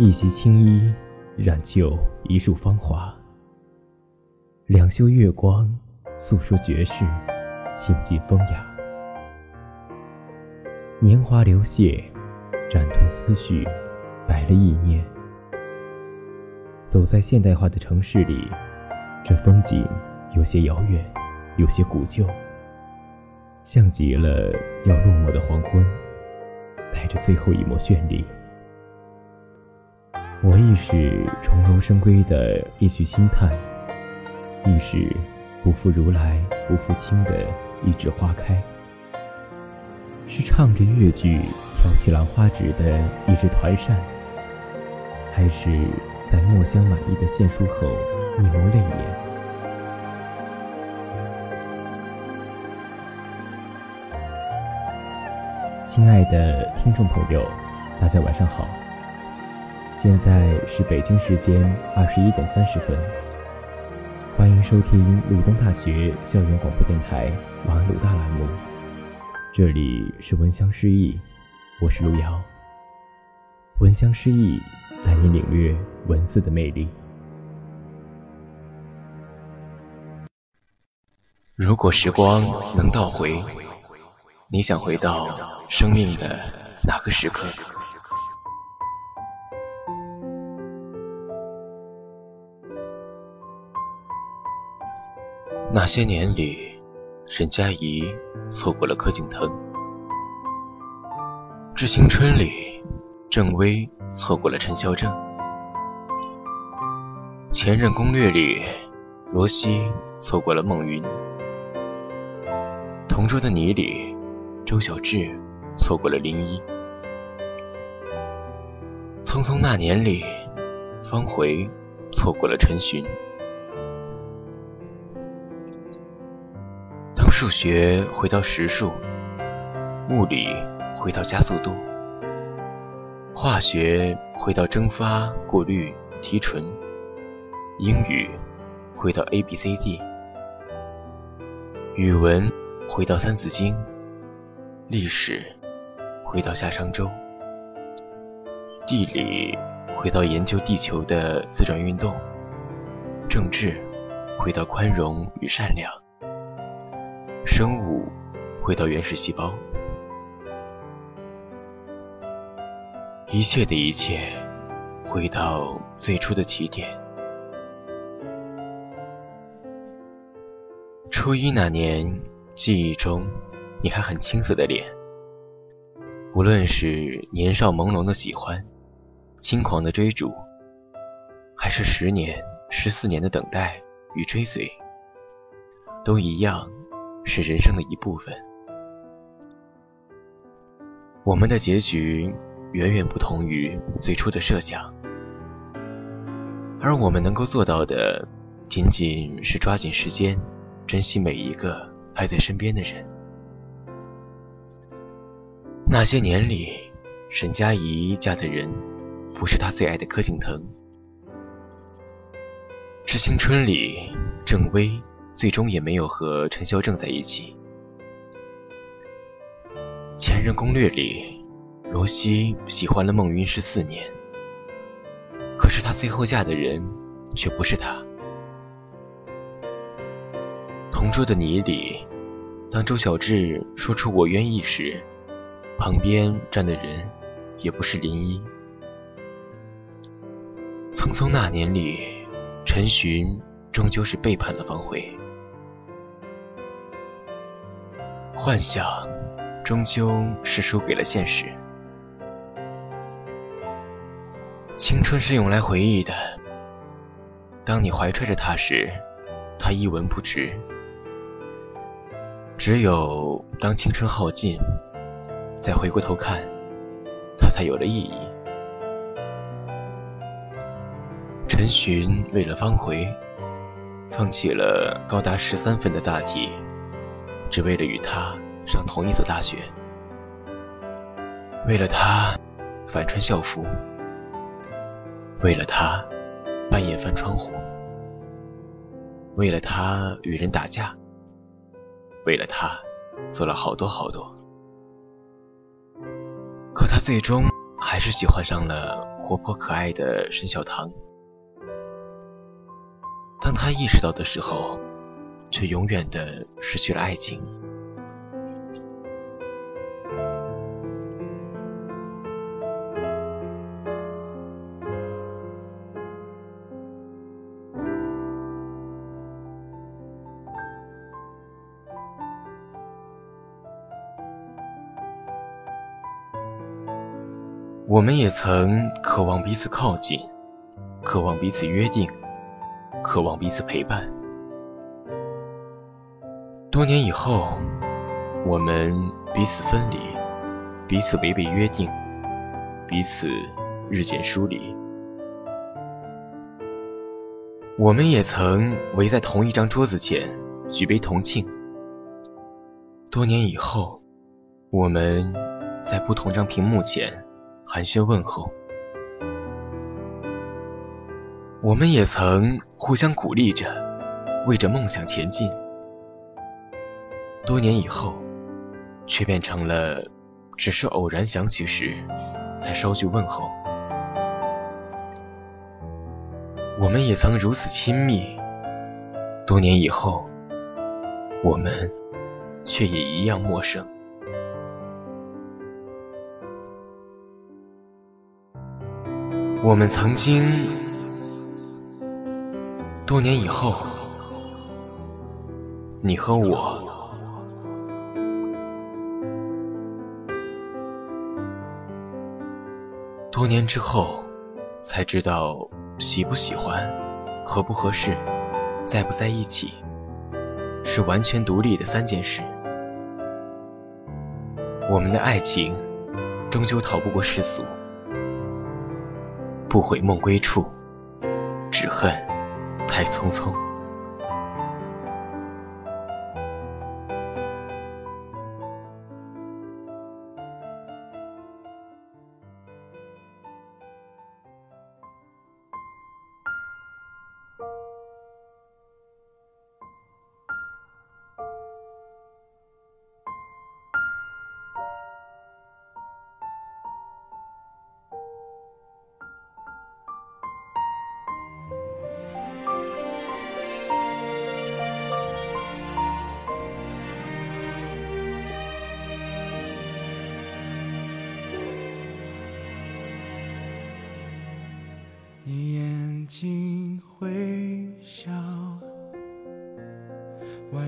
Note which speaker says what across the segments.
Speaker 1: 一袭青衣，染就一树芳华。两袖月光，诉说绝世，倾尽风雅。年华流泻，斩断思绪，白了意念。走在现代化的城市里，这风景有些遥远，有些古旧，像极了要落寞的黄昏，带着最后一抹绚丽。我亦是重楼生归的一曲心叹，亦是不负如来不负卿的一枝花开，是唱着越剧挑起兰花指的一支团扇，还是在墨香满溢的献书后一抹泪眼？亲爱的听众朋友，大家晚上好。现在是北京时间二十一点三十分，欢迎收听鲁东大学校园广播电台晚安鲁大栏目，这里是闻香诗意，我是路遥。闻香诗意带你领略文字的魅力。
Speaker 2: 如果时光能倒回，你想回到生命的哪个时刻？那些年里，沈佳宜错过了柯景腾；致青春里，郑微错过了陈孝正；前任攻略里，罗西错过了孟云；同桌的你里，周小智错过了林一；匆匆那年里，方茴错过了陈寻。数学回到实数，物理回到加速度，化学回到蒸发、过滤、提纯，英语回到 A B C D，语文回到三字经，历史回到夏商周，地理回到研究地球的自转运动，政治回到宽容与善良。生物回到原始细胞，一切的一切回到最初的起点。初一那年，记忆中你还很青涩的脸，无论是年少朦胧的喜欢，轻狂的追逐，还是十年、十四年的等待与追随，都一样。是人生的一部分。我们的结局远远不同于最初的设想，而我们能够做到的，仅仅是抓紧时间，珍惜每一个还在身边的人。那些年里，沈佳宜嫁的人，不是她最爱的柯景腾；致青春里，郑微。最终也没有和陈孝正在一起。前任攻略里，罗西喜欢了孟云十四年，可是她最后嫁的人却不是他。同桌的你里，当周小智说出“我愿意”时，旁边站的人也不是林一。匆匆那年里，陈寻终究是背叛了方茴。幻想终究是输给了现实。青春是用来回忆的，当你怀揣着它时，它一文不值；只有当青春耗尽，再回过头看，它才有了意义。陈寻为了方茴，放弃了高达十三分的大题。只为了与他上同一所大学，为了他反穿校服，为了他半夜翻窗户，为了他与人打架，为了他做了好多好多。可他最终还是喜欢上了活泼可爱的沈小棠。当他意识到的时候，却永远的失去了爱情。我们也曾渴望彼此靠近，渴望彼此约定，渴望彼此陪伴。多年以后，我们彼此分离，彼此违背约定，彼此日渐疏离。我们也曾围在同一张桌子前举杯同庆。多年以后，我们在不同张屏幕前。寒暄问候，我们也曾互相鼓励着，为着梦想前进。多年以后，却变成了只是偶然想起时才捎句问候。我们也曾如此亲密，多年以后，我们却也一样陌生。我们曾经，多年以后，你和我，多年之后才知道喜不喜欢、合不合适、在不在一起，是完全独立的三件事。我们的爱情终究逃不过世俗。不悔梦归处，只恨太匆匆。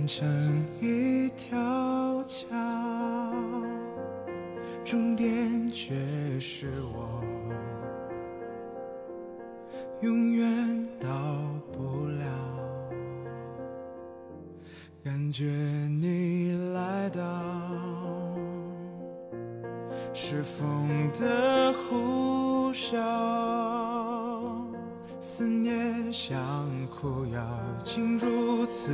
Speaker 3: 变成一条桥，终点却是我，永远到不了。感觉你来到，是风的呼啸。思念像苦药，竟如此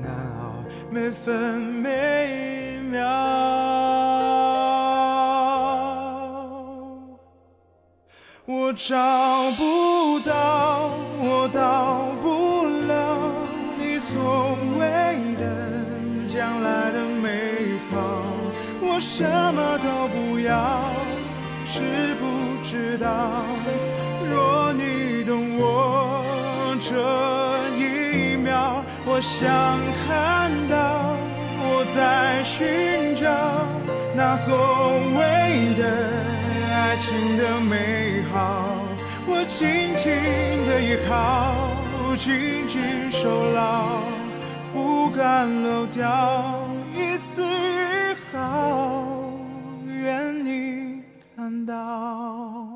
Speaker 3: 难熬，每分每秒。我找不到，我到不了你所谓的将来的美好。我什么都不要，知不知道？想看到我在寻找那所谓的爱情的美好，我紧紧的依靠，紧紧守牢，不敢漏掉一丝一毫，愿你看到。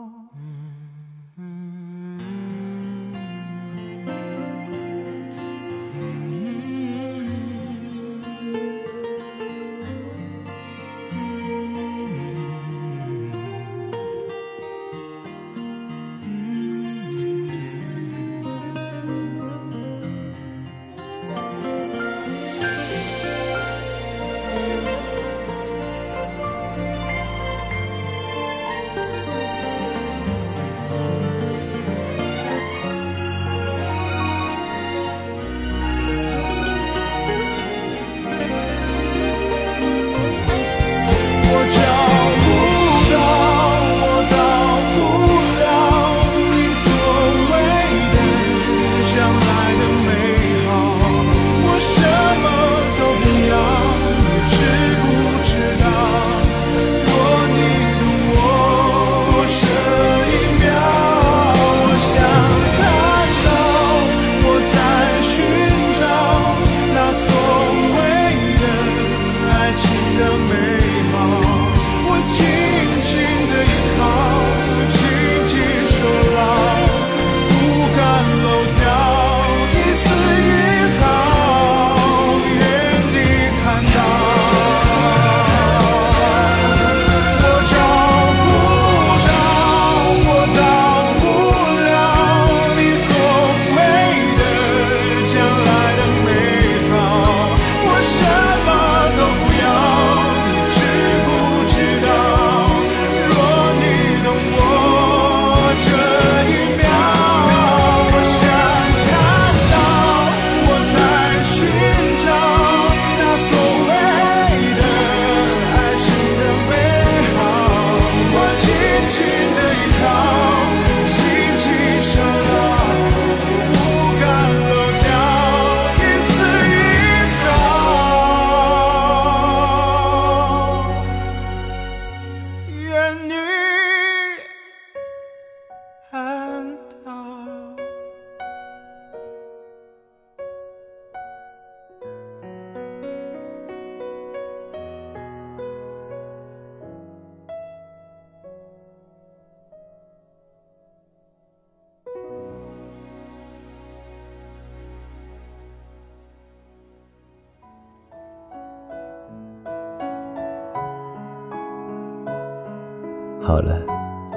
Speaker 2: 好了，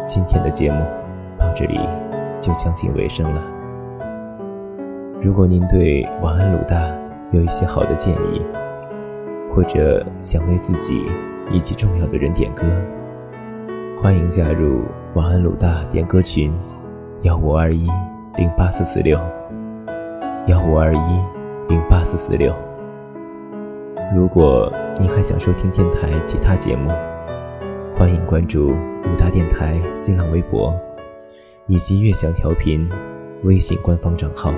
Speaker 2: 今天的节目到这里就将近尾声了。如果您对晚安鲁大有一些好的建议，或者想为自己以及重要的人点歌，欢迎加入晚安鲁大点歌群：幺五二一零八四四六，幺五二一零八四四六。如果您还想收听电台其他节目，欢迎关注五大电台新浪微博以及悦享调频微信官方账号。